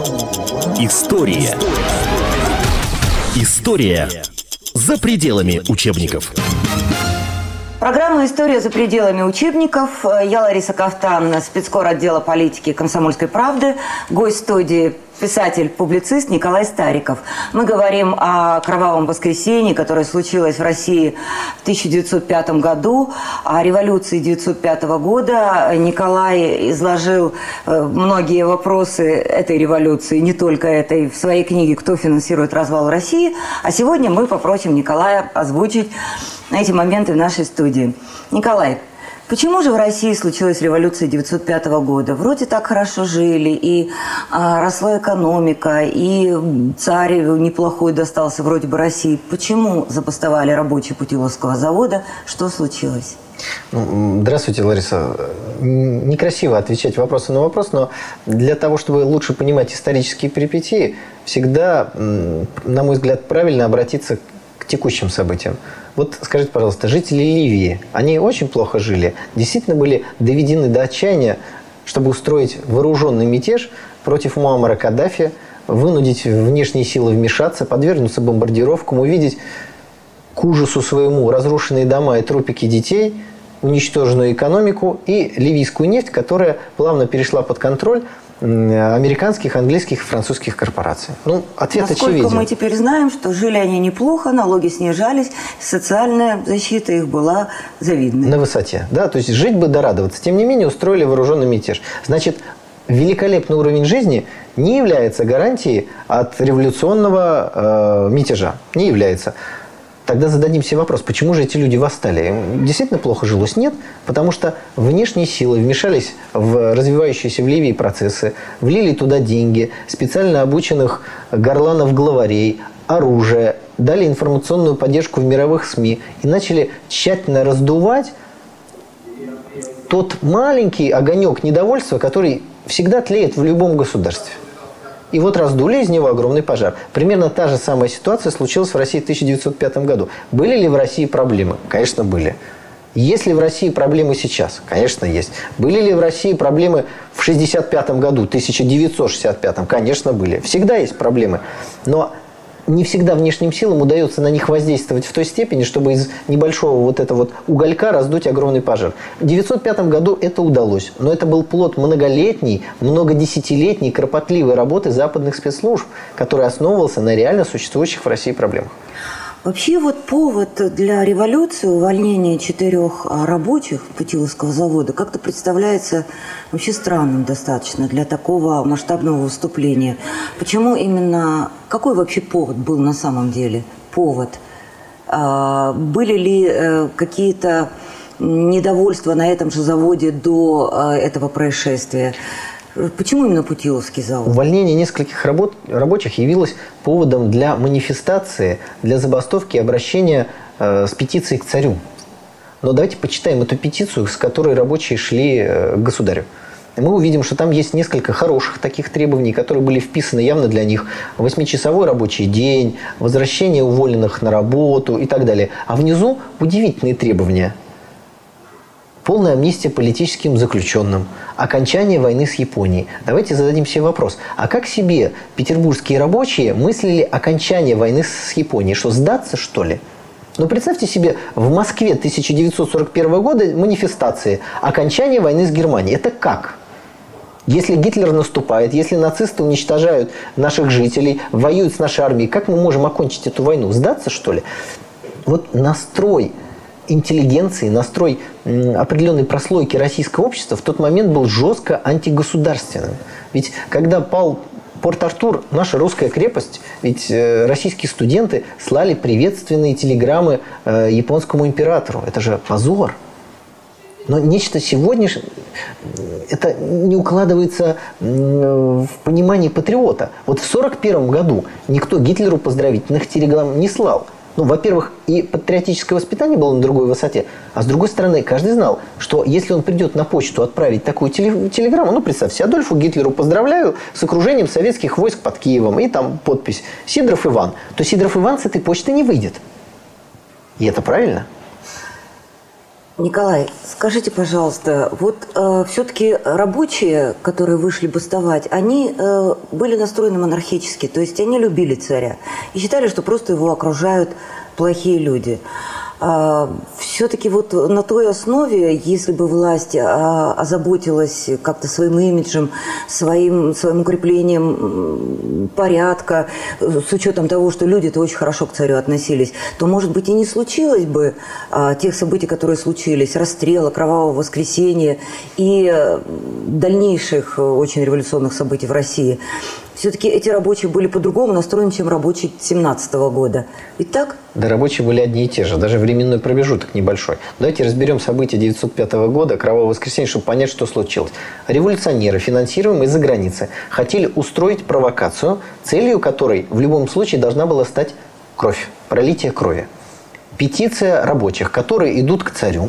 История. История за пределами учебников. Программа «История за пределами учебников». Я Лариса Кафтан, спецкор отдела политики «Комсомольской правды». Гость студии писатель-публицист Николай Стариков. Мы говорим о кровавом воскресенье, которое случилось в России в 1905 году, о революции 1905 года. Николай изложил э, многие вопросы этой революции, не только этой, в своей книге «Кто финансирует развал России». А сегодня мы попросим Николая озвучить эти моменты в нашей студии. Николай, Почему же в России случилась революция 1905 года? Вроде так хорошо жили, и а, росла экономика, и царь неплохой достался вроде бы России. Почему забастовали рабочие Путиловского завода? Что случилось? Ну, здравствуйте, Лариса. Некрасиво отвечать вопросы на вопрос, но для того, чтобы лучше понимать исторические перипетии, всегда, на мой взгляд, правильно обратиться к текущим событиям. Вот скажите, пожалуйста, жители Ливии, они очень плохо жили, действительно были доведены до отчаяния, чтобы устроить вооруженный мятеж против Муаммара Каддафи, вынудить внешние силы вмешаться, подвергнуться бомбардировкам, увидеть к ужасу своему разрушенные дома и трупики детей, уничтоженную экономику и ливийскую нефть, которая плавно перешла под контроль американских, английских и французских корпораций? Ну, ответ Насколько очевиден. мы теперь знаем, что жили они неплохо, налоги снижались, социальная защита их была завидной. На высоте, да, то есть жить бы да радоваться. Тем не менее, устроили вооруженный мятеж. Значит, великолепный уровень жизни не является гарантией от революционного э, мятежа. Не является. Тогда зададим себе вопрос, почему же эти люди восстали? Им действительно плохо жилось? Нет, потому что внешние силы вмешались в развивающиеся в Ливии процессы, влили туда деньги, специально обученных горланов-главарей, оружие, дали информационную поддержку в мировых СМИ и начали тщательно раздувать тот маленький огонек недовольства, который всегда тлеет в любом государстве. И вот раздули из него огромный пожар. Примерно та же самая ситуация случилась в России в 1905 году. Были ли в России проблемы? Конечно, были. Есть ли в России проблемы сейчас? Конечно, есть. Были ли в России проблемы в 1965 году, 1965? Конечно, были. Всегда есть проблемы. Но не всегда внешним силам удается на них воздействовать в той степени, чтобы из небольшого вот этого вот уголька раздуть огромный пожар. В 1905 году это удалось, но это был плод многолетней, многодесятилетней, кропотливой работы западных спецслужб, который основывался на реально существующих в России проблемах. Вообще вот повод для революции, увольнения четырех а, рабочих Путиловского завода, как-то представляется вообще странным достаточно для такого масштабного выступления. Почему именно, какой вообще повод был на самом деле? Повод. А, были ли э, какие-то недовольства на этом же заводе до э, этого происшествия? Почему именно Путиловский завод? Увольнение нескольких работ, рабочих явилось поводом для манифестации, для забастовки и обращения э, с петицией к царю. Но давайте почитаем эту петицию, с которой рабочие шли э, к государю. Мы увидим, что там есть несколько хороших таких требований, которые были вписаны явно для них. Восьмичасовой рабочий день, возвращение уволенных на работу и так далее. А внизу удивительные требования – полная амнистия политическим заключенным, окончание войны с Японией. Давайте зададим себе вопрос. А как себе петербургские рабочие мыслили окончание войны с Японией? Что, сдаться, что ли? Ну, представьте себе, в Москве 1941 года манифестации окончание войны с Германией. Это как? Если Гитлер наступает, если нацисты уничтожают наших жителей, воюют с нашей армией, как мы можем окончить эту войну? Сдаться, что ли? Вот настрой интеллигенции, настрой определенной прослойки российского общества в тот момент был жестко антигосударственным. Ведь когда пал Порт-Артур, наша русская крепость, ведь э, российские студенты слали приветственные телеграммы э, японскому императору. Это же позор. Но нечто сегодняшнее, это не укладывается в понимание патриота. Вот в 1941 году никто Гитлеру поздравительных телеграмм не слал – ну, во-первых, и патриотическое воспитание было на другой высоте, а с другой стороны, каждый знал, что если он придет на почту отправить такую телеграмму, ну, представьте, Адольфу Гитлеру поздравляю с окружением советских войск под Киевом, и там подпись «Сидоров Иван», то Сидоров Иван с этой почты не выйдет. И это правильно. Николай, скажите, пожалуйста, вот э, все-таки рабочие, которые вышли бастовать, они э, были настроены монархически, то есть они любили царя и считали, что просто его окружают плохие люди. А, все-таки вот на той основе, если бы власть а, озаботилась как-то своим имиджем, своим, своим укреплением порядка, с учетом того, что люди-то очень хорошо к царю относились, то, может быть, и не случилось бы а, тех событий, которые случились, расстрела, кровавого воскресенья и дальнейших очень революционных событий в России. Все-таки эти рабочие были по-другому настроены, чем рабочие 17 года. Ведь так? Да, рабочие были одни и те же, даже временной промежуток небольшой. Давайте разберем события 1905 года, Кровавого воскресенья, чтобы понять, что случилось. Революционеры, финансируемые из-за границы, хотели устроить провокацию, целью которой в любом случае должна была стать кровь, пролитие крови. Петиция рабочих, которые идут к царю.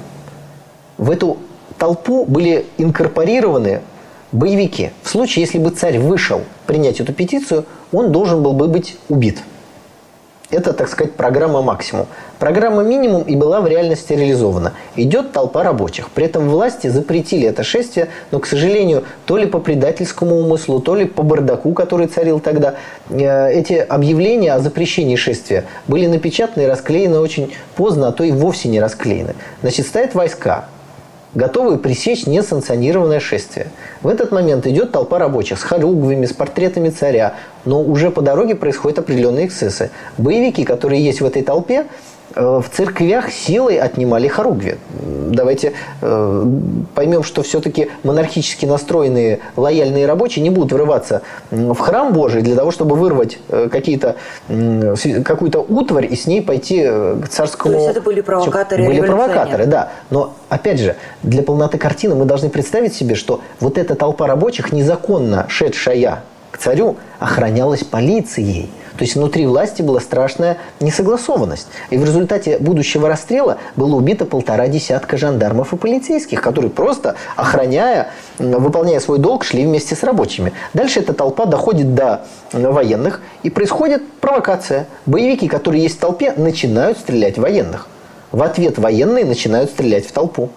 В эту толпу были инкорпорированы боевики. В случае, если бы царь вышел принять эту петицию, он должен был бы быть убит. Это, так сказать, программа максимум. Программа минимум и была в реальности реализована. Идет толпа рабочих. При этом власти запретили это шествие, но, к сожалению, то ли по предательскому умыслу, то ли по бардаку, который царил тогда, э, эти объявления о запрещении шествия были напечатаны и расклеены очень поздно, а то и вовсе не расклеены. Значит, стоят войска, готовые пресечь несанкционированное шествие. В этот момент идет толпа рабочих с хоругвями, с портретами царя, но уже по дороге происходят определенные эксцессы. Боевики, которые есть в этой толпе, в церквях силой отнимали хоругви. Давайте э, поймем, что все-таки монархически настроенные лояльные рабочие не будут врываться в храм Божий для того, чтобы вырвать э, какие-то, э, какую-то утварь и с ней пойти э, к царскому... То есть это были провокаторы Были провокаторы, да. Но, опять же, для полноты картины мы должны представить себе, что вот эта толпа рабочих, незаконно шедшая к царю, охранялась полицией – то есть внутри власти была страшная несогласованность. И в результате будущего расстрела было убито полтора десятка жандармов и полицейских, которые просто, охраняя, выполняя свой долг, шли вместе с рабочими. Дальше эта толпа доходит до военных, и происходит провокация. Боевики, которые есть в толпе, начинают стрелять в военных. В ответ военные начинают стрелять в толпу.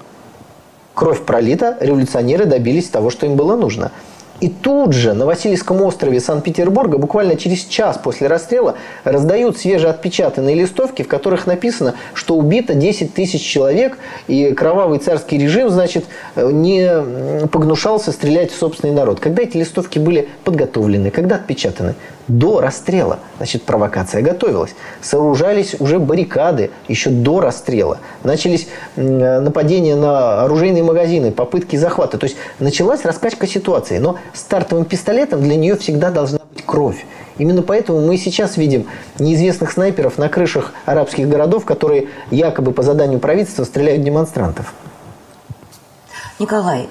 Кровь пролита, революционеры добились того, что им было нужно – и тут же на Васильевском острове Санкт-Петербурга, буквально через час после расстрела, раздают свежеотпечатанные листовки, в которых написано, что убито 10 тысяч человек, и кровавый царский режим, значит, не погнушался стрелять в собственный народ. Когда эти листовки были подготовлены, когда отпечатаны? До расстрела. Значит, провокация готовилась. Сооружались уже баррикады еще до расстрела. Начались нападения на оружейные магазины, попытки захвата. То есть началась раскачка ситуации. Но стартовым пистолетом для нее всегда должна быть кровь. Именно поэтому мы сейчас видим неизвестных снайперов на крышах арабских городов, которые якобы по заданию правительства стреляют демонстрантов. Николай,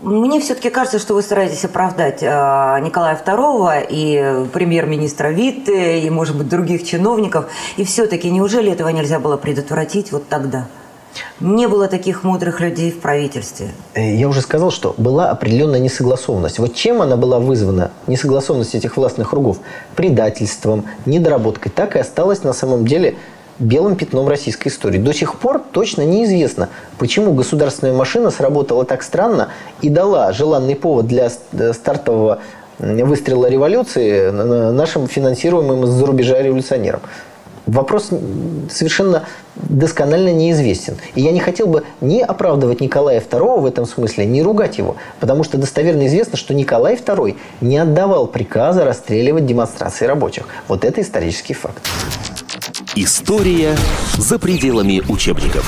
мне все-таки кажется, что вы стараетесь оправдать э, Николая II и премьер-министра Витте, и, может быть, других чиновников. И все-таки неужели этого нельзя было предотвратить вот тогда? Не было таких мудрых людей в правительстве. Э, я уже сказал, что была определенная несогласованность. Вот чем она была вызвана, несогласованность этих властных кругов? Предательством, недоработкой. Так и осталось на самом деле белым пятном российской истории. До сих пор точно неизвестно, почему государственная машина сработала так странно и дала желанный повод для э, стартового выстрела революции нашим финансируемым из-за рубежа революционерам. Вопрос совершенно досконально неизвестен. И я не хотел бы не оправдывать Николая II в этом смысле, не ругать его, потому что достоверно известно, что Николай II не отдавал приказа расстреливать демонстрации рабочих. Вот это исторический факт. История за пределами учебников.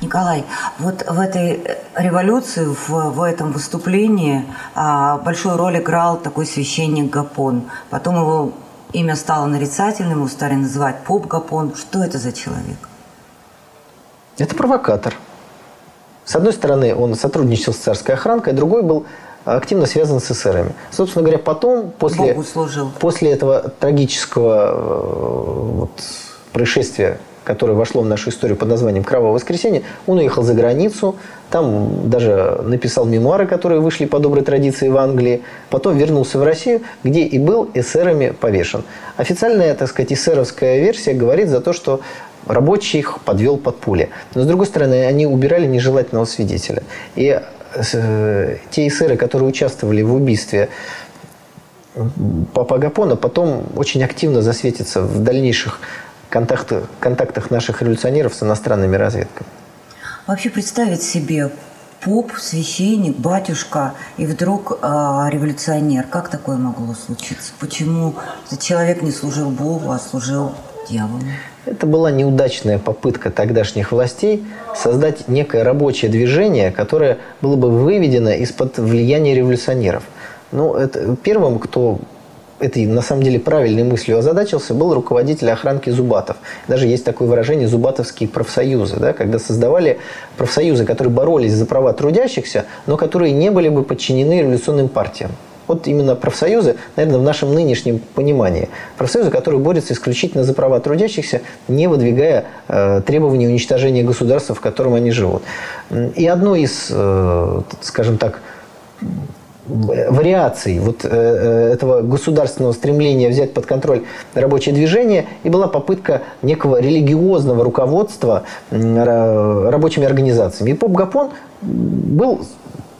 Николай, вот в этой революции, в, в этом выступлении а, большую роль играл такой священник Гапон. Потом его имя стало нарицательным, его стали называть поп Гапон. Что это за человек? Это провокатор. С одной стороны, он сотрудничал с царской охранкой, другой был активно связан с эсерами. Собственно говоря, потом, после, после этого трагического э, вот, происшествия, которое вошло в нашу историю под названием «Кровавое воскресенье», он уехал за границу, там даже написал мемуары, которые вышли по доброй традиции в Англии, потом вернулся в Россию, где и был эсерами повешен. Официальная, так сказать, эсеровская версия говорит за то, что рабочих подвел под пули. Но, с другой стороны, они убирали нежелательного свидетеля. И э, те эсеры, которые участвовали в убийстве Папа Гапона, потом очень активно засветятся в дальнейших контактах, контактах наших революционеров с иностранными разведками. Вообще представить себе поп, священник, батюшка и вдруг э, революционер. Как такое могло случиться? Почему этот человек не служил Богу, а служил дьяволу? Это была неудачная попытка тогдашних властей создать некое рабочее движение, которое было бы выведено из-под влияния революционеров. Ну, это первым, кто этой, на самом деле, правильной мыслью озадачился, был руководитель охранки Зубатов. Даже есть такое выражение «зубатовские профсоюзы», да, когда создавали профсоюзы, которые боролись за права трудящихся, но которые не были бы подчинены революционным партиям. Вот именно профсоюзы, наверное, в нашем нынешнем понимании. Профсоюзы, которые борются исключительно за права трудящихся, не выдвигая э, требований уничтожения государства, в котором они живут. И одно из, э, скажем так, вариаций вот э, э, этого государственного стремления взять под контроль рабочее движение и была попытка некого религиозного руководства рабочими организациями. И Поп Гапон был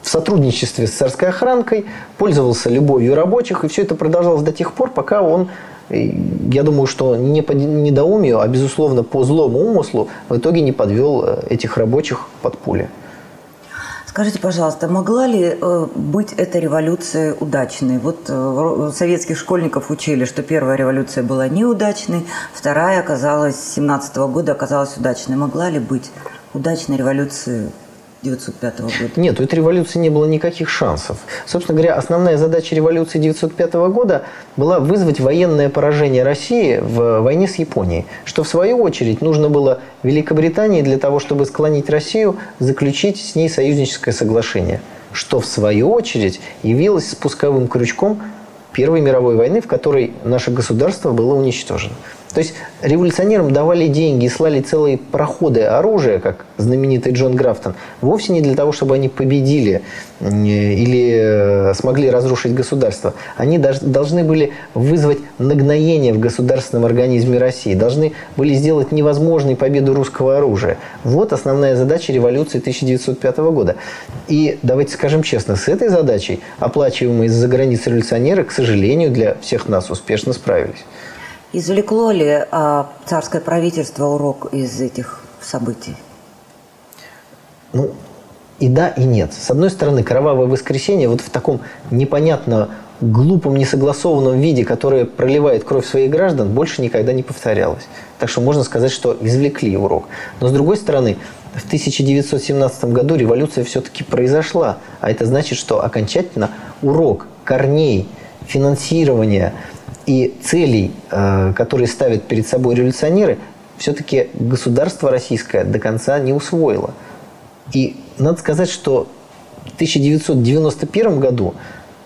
в сотрудничестве с царской охранкой, пользовался любовью рабочих, и все это продолжалось до тех пор, пока он, я думаю, что не по недоумию, а, безусловно, по злому умыслу, в итоге не подвел э, этих рабочих под пули. Скажите, пожалуйста, могла ли э, быть эта революция удачной? Вот э, советских школьников учили, что первая революция была неудачной, вторая оказалась, 17 -го года оказалась удачной. Могла ли быть удачной революция 1905 года? Нет, у этой революции не было никаких шансов. Собственно говоря, основная задача революции 1905 года была вызвать военное поражение России в войне с Японией, что в свою очередь нужно было Великобритании для того, чтобы склонить Россию заключить с ней союзническое соглашение, что в свою очередь явилось спусковым крючком Первой мировой войны, в которой наше государство было уничтожено. То есть революционерам давали деньги и слали целые проходы оружия, как знаменитый Джон Графтон, вовсе не для того, чтобы они победили или э, смогли разрушить государство. Они должны были вызвать нагноение в государственном организме России, должны были сделать невозможной победу русского оружия. Вот основная задача революции 1905 года. И давайте скажем честно, с этой задачей оплачиваемые из-за границы революционеры, к сожалению, для всех нас успешно справились. Извлекло ли а, царское правительство урок из этих событий? Ну, и да, и нет. С одной стороны, кровавое воскресенье вот в таком непонятно глупом, несогласованном виде, которое проливает кровь своих граждан, больше никогда не повторялось. Так что можно сказать, что извлекли урок. Но с другой стороны, в 1917 году революция все-таки произошла. А это значит, что окончательно урок корней финансирования и целей, э, которые ставят перед собой революционеры, все-таки государство российское до конца не усвоило. И надо сказать, что в 1991 году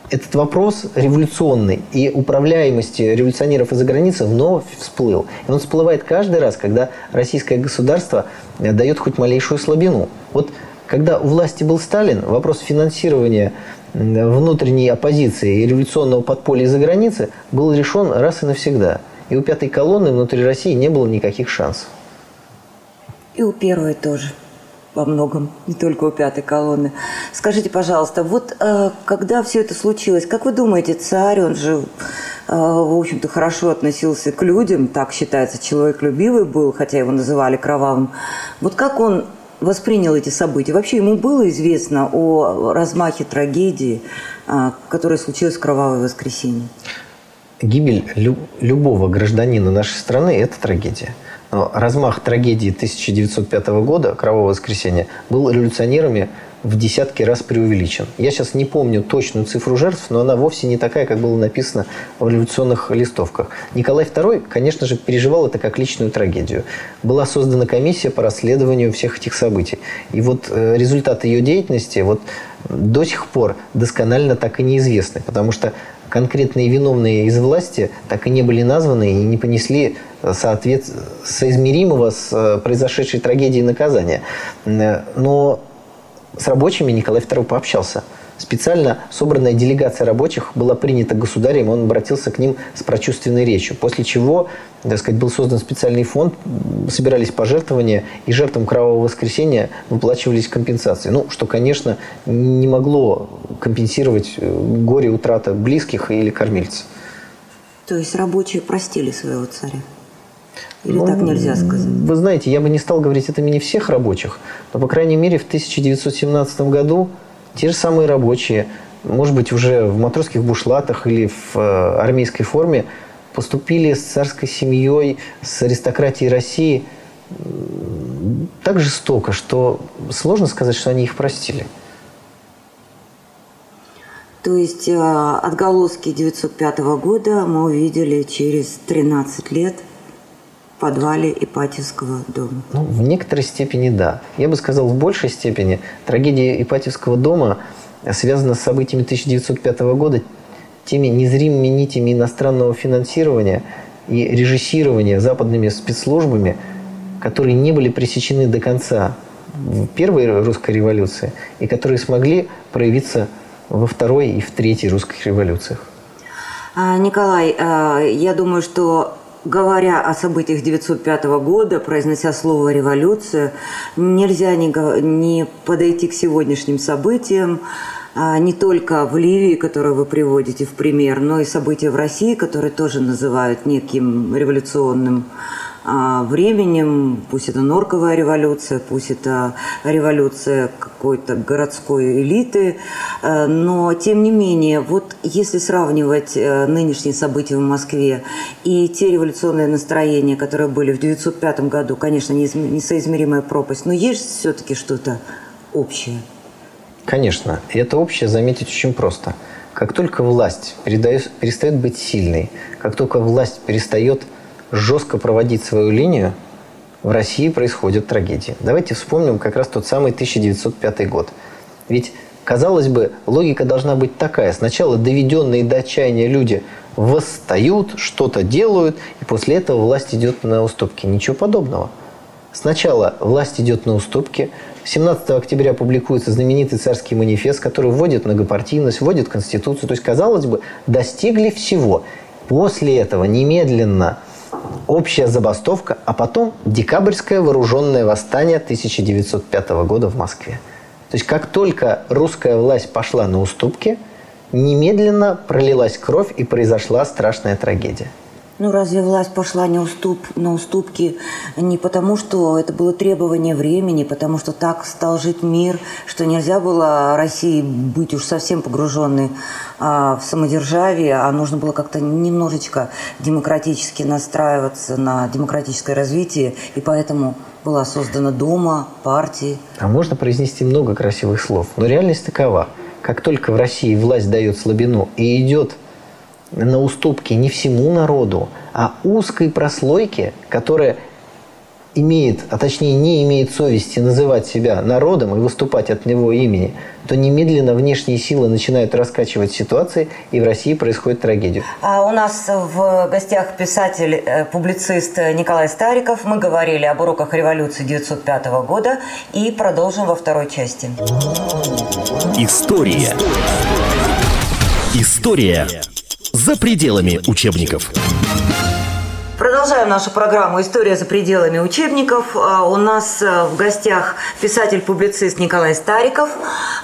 этот вопрос революционный и управляемости революционеров из-за границы вновь всплыл. И он всплывает каждый раз, когда российское государство дает хоть малейшую слабину. Вот когда у власти был Сталин, вопрос финансирования внутренней оппозиции и революционного подполья из-за границы был решен раз и навсегда. И у пятой колонны внутри России не было никаких шансов. И у первой тоже во многом, не только у пятой колонны. Скажите, пожалуйста, вот э, когда все это случилось, как вы думаете, царь, он же, э, в общем-то, хорошо относился к людям, так считается, человек любивый был, хотя его называли кровавым. Вот как он воспринял эти события? Вообще ему было известно о размахе трагедии, а, которая случилась в Кровавое воскресенье? Гибель лю- любого гражданина нашей страны – это трагедия. Но размах трагедии 1905 года, Кровавого воскресенья, был революционерами в десятки раз преувеличен. Я сейчас не помню точную цифру жертв, но она вовсе не такая, как было написано в революционных листовках. Николай II, конечно же, переживал это как личную трагедию. Была создана комиссия по расследованию всех этих событий. И вот э, результаты ее деятельности вот до сих пор досконально так и неизвестны, потому что конкретные виновные из власти так и не были названы и не понесли э, соответ... соизмеримого с э, произошедшей трагедией наказания. Но с рабочими Николай II пообщался. специально собранная делегация рабочих была принята государем, он обратился к ним с прочувственной речью, после чего так сказать, был создан специальный фонд, собирались пожертвования, и жертвам Кровавого воскресенья выплачивались компенсации. Ну, что, конечно, не могло компенсировать э, горе утрата близких или кормильцев. То есть рабочие простили своего царя? Или ну, так нельзя сказать? Вы знаете, я бы не стал говорить это имени всех рабочих, но, по крайней мере, в 1917 году те же самые рабочие, может быть, уже в матросских бушлатах или в э, армейской форме, поступили с царской семьей, с аристократией России так жестоко, что сложно сказать, что они их простили. То есть э, отголоски 905 года мы увидели через 13 лет подвале Ипатьевского дома. Ну, в некоторой степени да. Я бы сказал, в большей степени трагедия Ипатьевского дома связана с событиями 1905 года теми незримыми нитями иностранного финансирования и режиссирования западными спецслужбами, которые не были пресечены до конца в первой русской революции и которые смогли проявиться во второй и в третьей русских революциях. А, Николай, а, я думаю, что говоря о событиях 1905 года, произнося слово «революция», нельзя не, не подойти к сегодняшним событиям, а, не только в Ливии, которую вы приводите в пример, но и события в России, которые тоже называют неким революционным временем, пусть это норковая революция, пусть это революция какой-то городской элиты, а, но тем не менее, вот если сравнивать э, нынешние события в Москве и те революционные настроения, которые были в 1905 году, конечно, несоизмеримая пропасть, но есть все-таки что-то общее – Конечно, и это общее заметить очень просто. Как только власть перестает быть сильной, как только власть перестает жестко проводить свою линию, в России происходят трагедии. Давайте вспомним как раз тот самый 1905 год. Ведь, казалось бы, логика должна быть такая. Сначала доведенные до отчаяния люди восстают, что-то делают, и после этого власть идет на уступки. Ничего подобного. Сначала власть идет на уступки, 17 октября публикуется знаменитый царский манифест, который вводит многопартийность, вводит конституцию. То есть, казалось бы, достигли всего. После этого немедленно общая забастовка, а потом декабрьское вооруженное восстание 1905 года в Москве. То есть как только русская власть пошла на уступки, немедленно пролилась кровь и произошла страшная трагедия. Ну разве власть пошла не уступ, на уступки не потому, что это было требование времени, потому что так стал жить мир, что нельзя было России быть уж совсем погруженной а, в самодержавие, а нужно было как-то немножечко демократически настраиваться на демократическое развитие, и поэтому была создана Дума, партии. А можно произнести много красивых слов, но реальность такова. Как только в России власть дает слабину и идет на уступки не всему народу, а узкой прослойке, которая имеет, а точнее не имеет совести называть себя народом и выступать от него имени, то немедленно внешние силы начинают раскачивать ситуации, и в России происходит трагедия. А у нас в гостях писатель, э, публицист Николай Стариков. Мы говорили об уроках революции 1905 года и продолжим во второй части. История. История за пределами учебников. Продолжаем нашу программу «История за пределами учебников». А, у нас а, в гостях писатель-публицист Николай Стариков.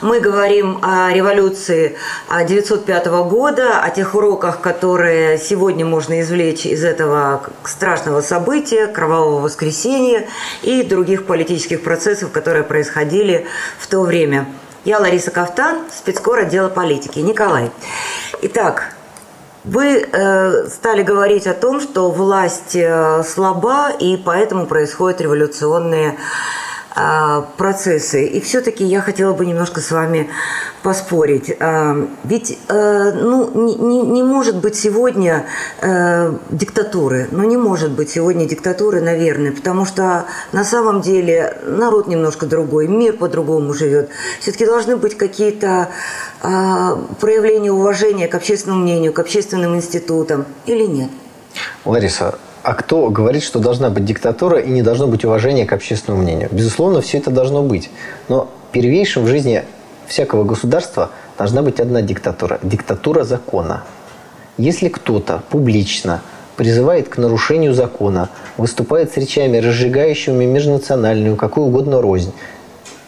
Мы говорим о революции 1905 года, о тех уроках, которые сегодня можно извлечь из этого страшного события, кровавого воскресенья и других политических процессов, которые происходили в то время. Я Лариса Кафтан, спецкор отдела политики. Николай. Итак, вы э, стали говорить о том, что власть э, слаба, и поэтому происходят революционные процессы. И все-таки я хотела бы немножко с вами поспорить. Э, ведь э, ну, не, не, может быть сегодня э, диктатуры. Ну, не может быть сегодня диктатуры, наверное, потому что на самом деле народ немножко другой, мир по-другому живет. Все-таки должны быть какие-то а, проявление уважения к общественному мнению, к общественным институтам или нет? Лариса, а кто говорит, что должна быть диктатура и не должно быть уважения к общественному мнению? Безусловно, все это должно быть. Но первейшим в жизни всякого государства должна быть одна диктатура. Диктатура закона. Если кто-то публично призывает к нарушению закона, выступает с речами, разжигающими межнациональную, какую угодно рознь,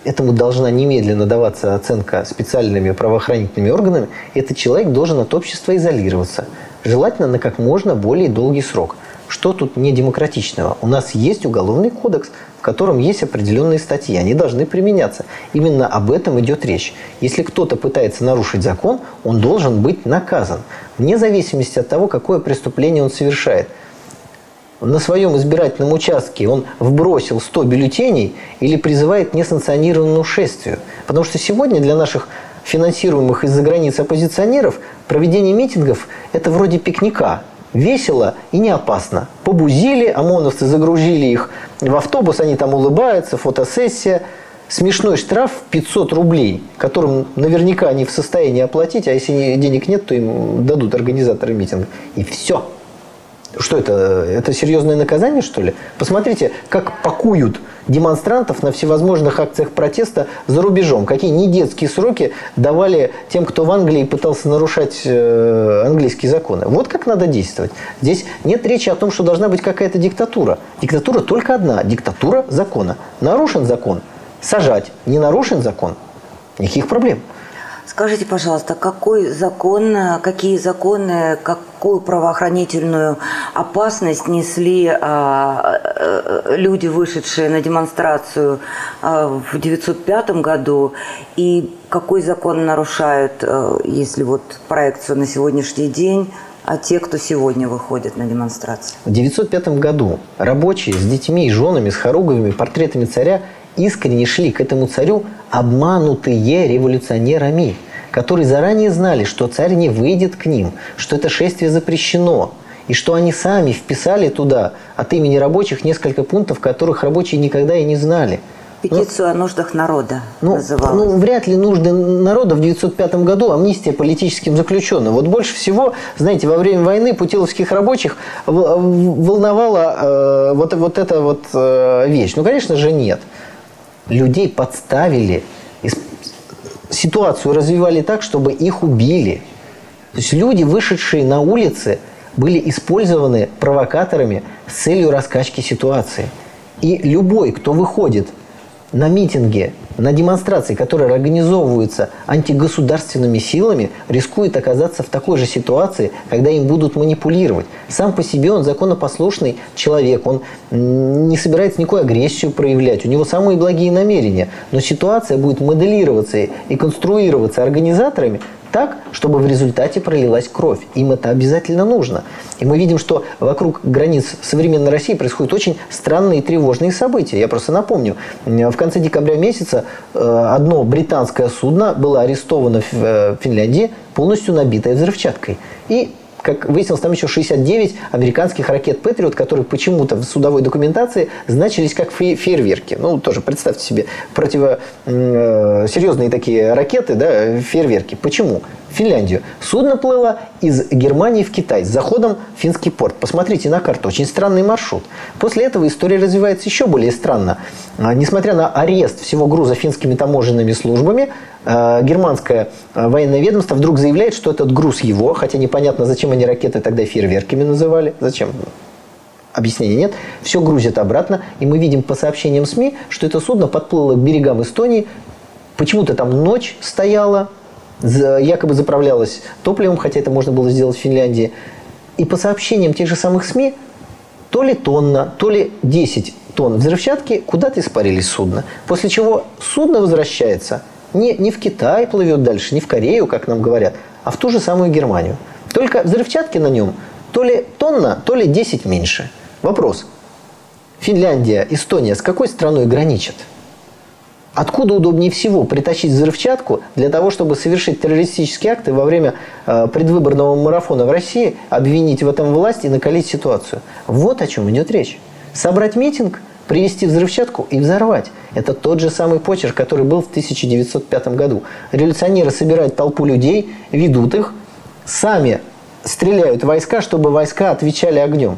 этому должна немедленно даваться оценка специальными правоохранительными органами, этот человек должен от общества изолироваться. Желательно на как можно более долгий срок. Что тут не демократичного? У нас есть уголовный кодекс, в котором есть определенные статьи. Они должны применяться. Именно об этом идет речь. Если кто-то пытается нарушить закон, он должен быть наказан. Вне зависимости от того, какое преступление он совершает – на своем избирательном участке он вбросил 100 бюллетеней или призывает к несанкционированному шествию. Потому что сегодня для наших финансируемых из-за границы оппозиционеров проведение митингов – это вроде пикника. Весело и не опасно. Побузили, ОМОНовцы загрузили их в автобус, они там улыбаются, фотосессия. Смешной штраф 500 рублей, которым наверняка они в состоянии оплатить, а если денег нет, то им дадут организаторы митинга. И все. Что это? Это серьезное наказание, что ли? Посмотрите, как пакуют демонстрантов на всевозможных акциях протеста за рубежом. Какие не детские сроки давали тем, кто в Англии пытался нарушать э, английские законы. Вот как надо действовать. Здесь нет речи о том, что должна быть какая-то диктатура. Диктатура только одна. Диктатура закона. Нарушен закон – сажать. Не нарушен закон – никаких проблем. Скажите, пожалуйста, какой закон, какие законы, какую правоохранительную опасность несли а, а, люди, вышедшие на демонстрацию а, в 1905 году, и какой закон нарушают, а, если вот проекцию на сегодняшний день, а те, кто сегодня выходит на демонстрации? В 1905 году рабочие с детьми и женами, с хоругвями, портретами царя искренне шли к этому царю, обманутые революционерами которые заранее знали, что царь не выйдет к ним, что это шествие запрещено, и что они сами вписали туда от имени рабочих несколько пунктов, которых рабочие никогда и не знали. Петицию ну, о нуждах народа ну, называлась. Ну, вряд ли нужды народа в 1905 году амнистия политическим заключенным. Вот больше всего, знаете, во время войны путиловских рабочих волновала э, вот, вот эта вот э, вещь. Ну, конечно же, нет. Людей подставили ситуацию развивали так, чтобы их убили. То есть люди, вышедшие на улицы, были использованы провокаторами с целью раскачки ситуации. И любой, кто выходит на митинги, на демонстрации, которые организовываются антигосударственными силами, рискует оказаться в такой же ситуации, когда им будут манипулировать. Сам по себе он законопослушный человек, он не собирается никакую агрессию проявлять, у него самые благие намерения. Но ситуация будет моделироваться и конструироваться организаторами так, чтобы в результате пролилась кровь. Им это обязательно нужно. И мы видим, что вокруг границ современной России происходят очень странные и тревожные события. Я просто напомню, в конце декабря месяца э, одно британское судно было арестовано в э, Финляндии, полностью набитое взрывчаткой. И как выяснилось, там еще 69 американских ракет «Патриот», которые почему-то в судовой документации значились как фейерверки. Ну, тоже представьте себе, противо, э, серьезные такие ракеты, да, фейерверки. Почему? Финляндию. Судно плыло из Германии в Китай с заходом в финский порт. Посмотрите на карту. Очень странный маршрут. После этого история развивается еще более странно. А, несмотря на арест всего груза финскими таможенными службами, германское а, военное ведомство вдруг заявляет, что этот груз его, хотя непонятно, зачем они ракеты тогда фейерверками называли. Зачем? объяснений нет, все грузят обратно, и мы видим по сообщениям СМИ, что это судно подплыло к берегам Эстонии, почему-то там ночь стояла, якобы заправлялась топливом, хотя это можно было сделать в Финляндии. И по сообщениям тех же самых СМИ, то ли тонна, то ли 10 тонн взрывчатки куда-то испарились судно. После чего судно возвращается не, не в Китай плывет дальше, не в Корею, как нам говорят, а в ту же самую Германию. Только взрывчатки на нем то ли тонна, то ли 10 меньше. Вопрос. Финляндия, Эстония с какой страной граничат? Откуда удобнее всего притащить взрывчатку для того, чтобы совершить террористические акты во время э, предвыборного марафона в России, обвинить в этом власть и накалить ситуацию? Вот о чем идет речь. Собрать митинг, привезти взрывчатку и взорвать. Это тот же самый почерк, который был в 1905 году. Революционеры собирают толпу людей, ведут их, сами стреляют войска, чтобы войска отвечали огнем.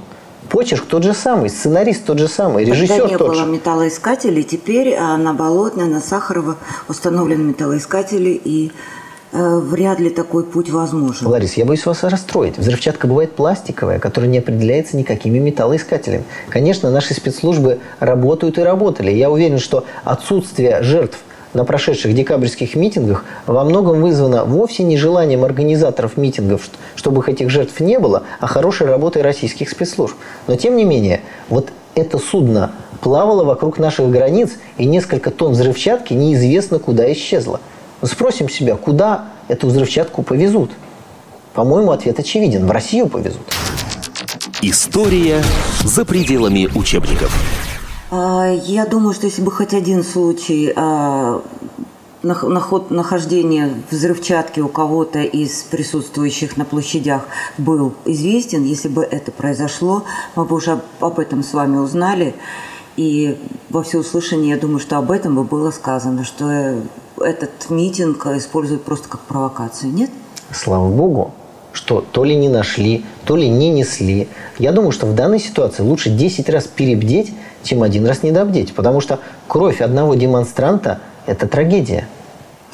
Почерк тот же самый, сценарист тот же самый, режиссер Тогда не тот было же. металлоискателей, теперь а, на Болотной, на Сахарова установлены металлоискатели и вряд ли такой путь возможен. Ларис, я боюсь вас расстроить. Взрывчатка бывает пластиковая, которая не определяется никакими металлоискателями. Конечно, наши спецслужбы работают и работали. Я уверен, что отсутствие жертв на прошедших декабрьских митингах во многом вызвано вовсе не желанием организаторов митингов, чтобы этих жертв не было, а хорошей работой российских спецслужб. Но тем не менее, вот это судно плавало вокруг наших границ, и несколько тонн взрывчатки неизвестно куда исчезло. Спросим себя, куда эту взрывчатку повезут? По-моему, ответ очевиден. В Россию повезут. История за пределами учебников. А, я думаю, что если бы хоть один случай а, наход, нахождения взрывчатки у кого-то из присутствующих на площадях был известен, если бы это произошло, мы бы уже об этом с вами узнали. И во всеуслышание, я думаю, что об этом бы было сказано, что этот митинг используют просто как провокацию, нет? Слава Богу, что то ли не нашли, то ли не несли. Я думаю, что в данной ситуации лучше 10 раз перебдеть, чем один раз недобдеть. Потому что кровь одного демонстранта – это трагедия.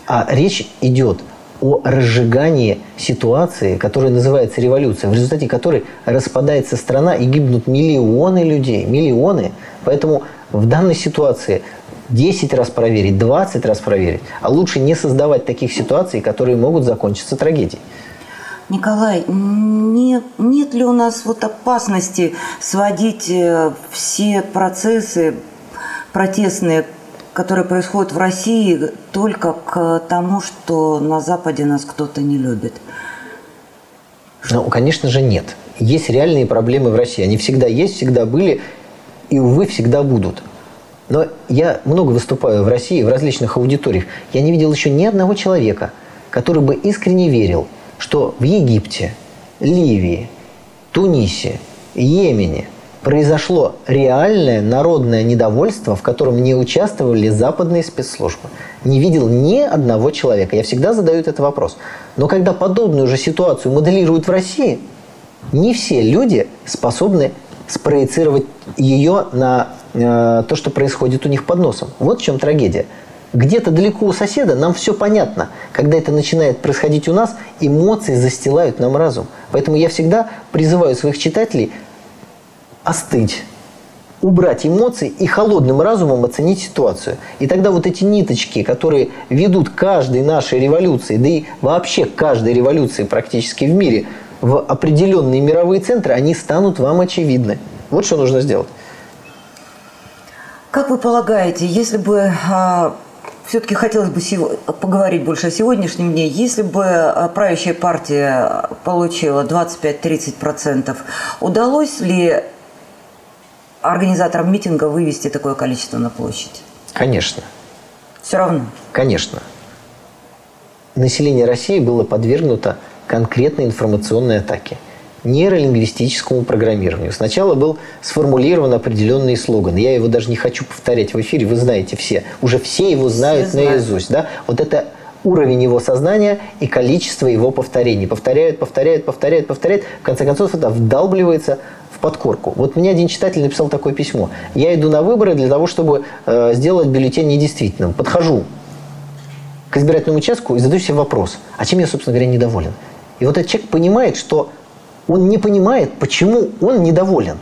А речь идет о разжигании ситуации, которая называется революция, в результате которой распадается страна и гибнут миллионы людей. Миллионы. Поэтому в данной ситуации 10 раз проверить, 20 раз проверить, а лучше не создавать таких ситуаций, которые могут закончиться трагедией. Николай, нет, нет ли у нас вот опасности сводить э, все процессы протестные, которые происходят в России, только к тому, что на Западе нас кто-то не любит? Ну, конечно же, нет. Есть реальные проблемы в России. Они всегда есть, всегда были и, увы, всегда будут. Но я много выступаю в России, в различных аудиториях. Я не видел еще ни одного человека, который бы искренне верил, что в Египте, Ливии, Тунисе, Йемене произошло реальное народное недовольство, в котором не участвовали западные спецслужбы. Не видел ни одного человека. Я всегда задаю этот вопрос. Но когда подобную же ситуацию моделируют в России, не все люди способны спроецировать ее на э, то, что происходит у них под носом. Вот в чем трагедия. Где-то далеко у соседа нам все понятно. Когда это начинает происходить у нас, эмоции застилают нам разум. Поэтому я всегда призываю своих читателей остыть, убрать эмоции и холодным разумом оценить ситуацию. И тогда вот эти ниточки, которые ведут каждой нашей революции, да и вообще каждой революции практически в мире, в определенные мировые центры, они станут вам очевидны. Вот что нужно сделать. Как вы полагаете, если бы а, все-таки хотелось бы поговорить больше о сегодняшнем дне. Если бы а, правящая партия получила 25-30%, удалось ли организаторам митинга вывести такое количество на площадь? Конечно. Все равно? Конечно. Население России было подвергнуто конкретной информационной атаке – нейролингвистическому программированию. Сначала был сформулирован определенный слоган. Я его даже не хочу повторять в эфире, вы знаете все. Уже все его знают все наизусть. Да? Вот это уровень его сознания и количество его повторений. Повторяют, повторяют, повторяют, повторяют. В конце концов, это вдалбливается в подкорку. Вот мне один читатель написал такое письмо. Я иду на выборы для того, чтобы э, сделать бюллетень недействительным. Подхожу к избирательному участку и задаю себе вопрос, а чем я, собственно говоря, недоволен? И вот этот человек понимает, что он не понимает, почему он недоволен.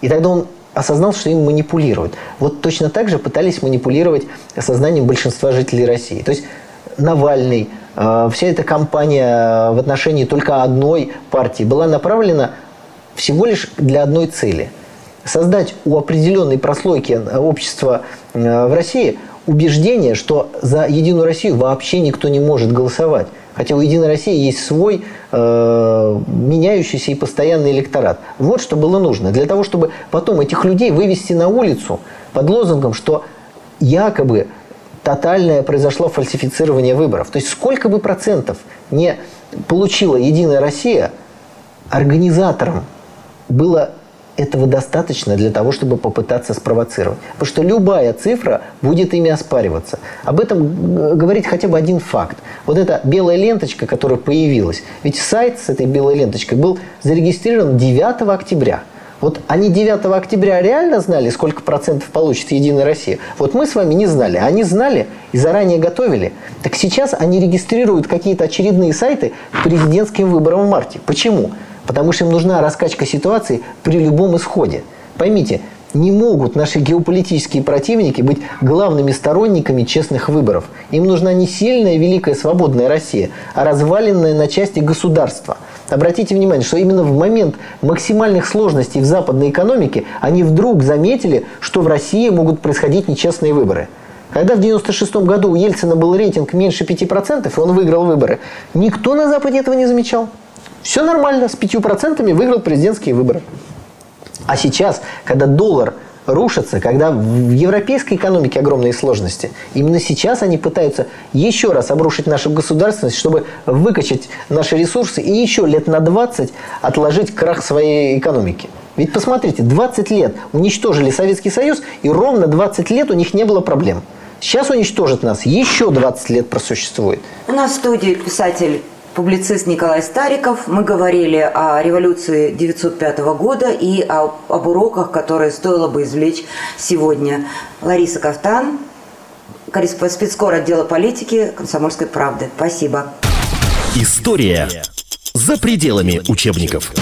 И тогда он осознал, что им манипулируют. Вот точно так же пытались манипулировать сознанием большинства жителей России. То есть Навальный, э, вся эта кампания в отношении только одной партии была направлена всего лишь для одной цели. Создать у определенной прослойки общества э, в России убеждение, что за Единую Россию вообще никто не может голосовать. Хотя у Единой России есть свой э, меняющийся и постоянный электорат. Вот что было нужно. Для того, чтобы потом этих людей вывести на улицу под лозунгом, что якобы тотальное произошло фальсифицирование выборов. То есть сколько бы процентов не получила Единая Россия, организаторам было этого достаточно для того, чтобы попытаться спровоцировать. Потому что любая цифра будет ими оспариваться. Об этом говорит хотя бы один факт. Вот эта белая ленточка, которая появилась. Ведь сайт с этой белой ленточкой был зарегистрирован 9 октября. Вот они 9 октября реально знали, сколько процентов получит Единая Россия? Вот мы с вами не знали. Они знали и заранее готовили. Так сейчас они регистрируют какие-то очередные сайты к президентским выборам в марте. Почему? Потому что им нужна раскачка ситуации при любом исходе. Поймите, не могут наши геополитические противники быть главными сторонниками честных выборов. Им нужна не сильная, великая, свободная Россия, а разваленная на части государство. Обратите внимание, что именно в момент максимальных сложностей в западной экономике они вдруг заметили, что в России могут происходить нечестные выборы. Когда в 1996 году у Ельцина был рейтинг меньше 5%, и он выиграл выборы, никто на Западе этого не замечал. Все нормально, с 5% выиграл президентские выборы. А сейчас, когда доллар рушится, когда в европейской экономике огромные сложности, именно сейчас они пытаются еще раз обрушить нашу государственность, чтобы выкачать наши ресурсы и еще лет на 20 отложить крах своей экономики. Ведь посмотрите, 20 лет уничтожили Советский Союз, и ровно 20 лет у них не было проблем. Сейчас уничтожат нас, еще 20 лет просуществует. У нас в студии писатель публицист Николай Стариков. Мы говорили о революции 1905 года и о, об уроках, которые стоило бы извлечь сегодня. Лариса Кафтан, спецкор отдела политики «Комсомольской правды». Спасибо. История за пределами учебников.